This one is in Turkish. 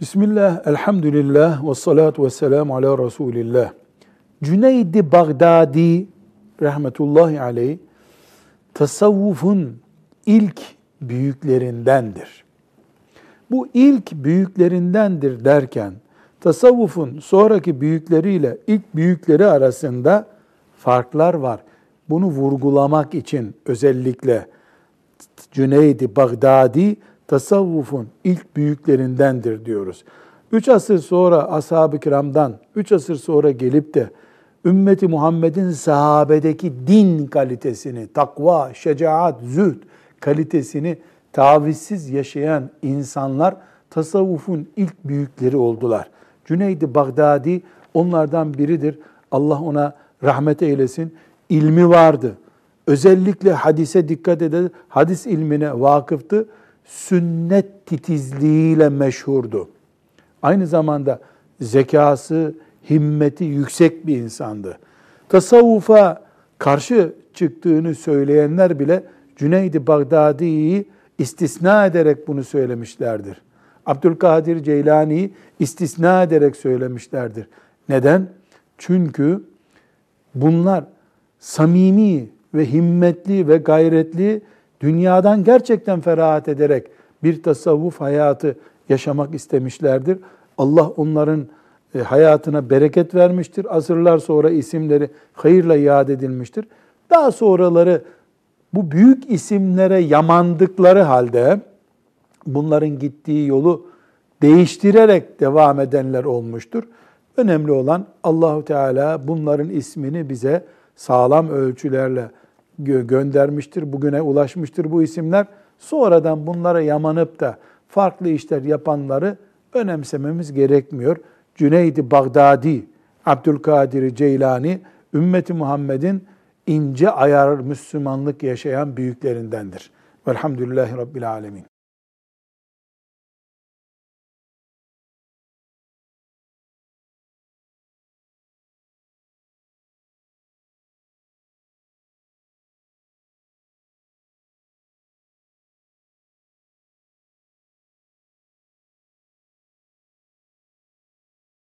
Bismillah, elhamdülillah, ve salatu ve selamu ala Resulillah. Cüneyd-i Bagdadi rahmetullahi aleyh tasavvufun ilk büyüklerindendir. Bu ilk büyüklerindendir derken tasavvufun sonraki büyükleriyle ilk büyükleri arasında farklar var. Bunu vurgulamak için özellikle Cüneyd-i Bagdadi tasavvufun ilk büyüklerindendir diyoruz. Üç asır sonra ashab-ı kiramdan, üç asır sonra gelip de ümmeti Muhammed'in sahabedeki din kalitesini, takva, şecaat, zühd kalitesini tavizsiz yaşayan insanlar tasavvufun ilk büyükleri oldular. Cüneyd-i Bagdadi onlardan biridir. Allah ona rahmet eylesin. İlmi vardı. Özellikle hadise dikkat eder. Hadis ilmine vakıftı sünnet titizliğiyle meşhurdu. Aynı zamanda zekası, himmeti yüksek bir insandı. Tasavvufa karşı çıktığını söyleyenler bile Cüneyd-i Bagdadi'yi istisna ederek bunu söylemişlerdir. Abdülkadir Ceylani'yi istisna ederek söylemişlerdir. Neden? Çünkü bunlar samimi ve himmetli ve gayretli dünyadan gerçekten ferahat ederek bir tasavvuf hayatı yaşamak istemişlerdir. Allah onların e, hayatına bereket vermiştir. Asırlar sonra isimleri hayırla yad edilmiştir. Daha sonraları bu büyük isimlere yamandıkları halde bunların gittiği yolu değiştirerek devam edenler olmuştur. Önemli olan Allahu Teala bunların ismini bize sağlam ölçülerle gö- göndermiştir. Bugüne ulaşmıştır bu isimler. Sonradan bunlara yamanıp da farklı işler yapanları önemsememiz gerekmiyor. Cüneyd-i Bagdadi, Abdülkadir Ceylani, ümmeti Muhammed'in ince ayar Müslümanlık yaşayan büyüklerindendir. Velhamdülillahi Rabbil Alemin.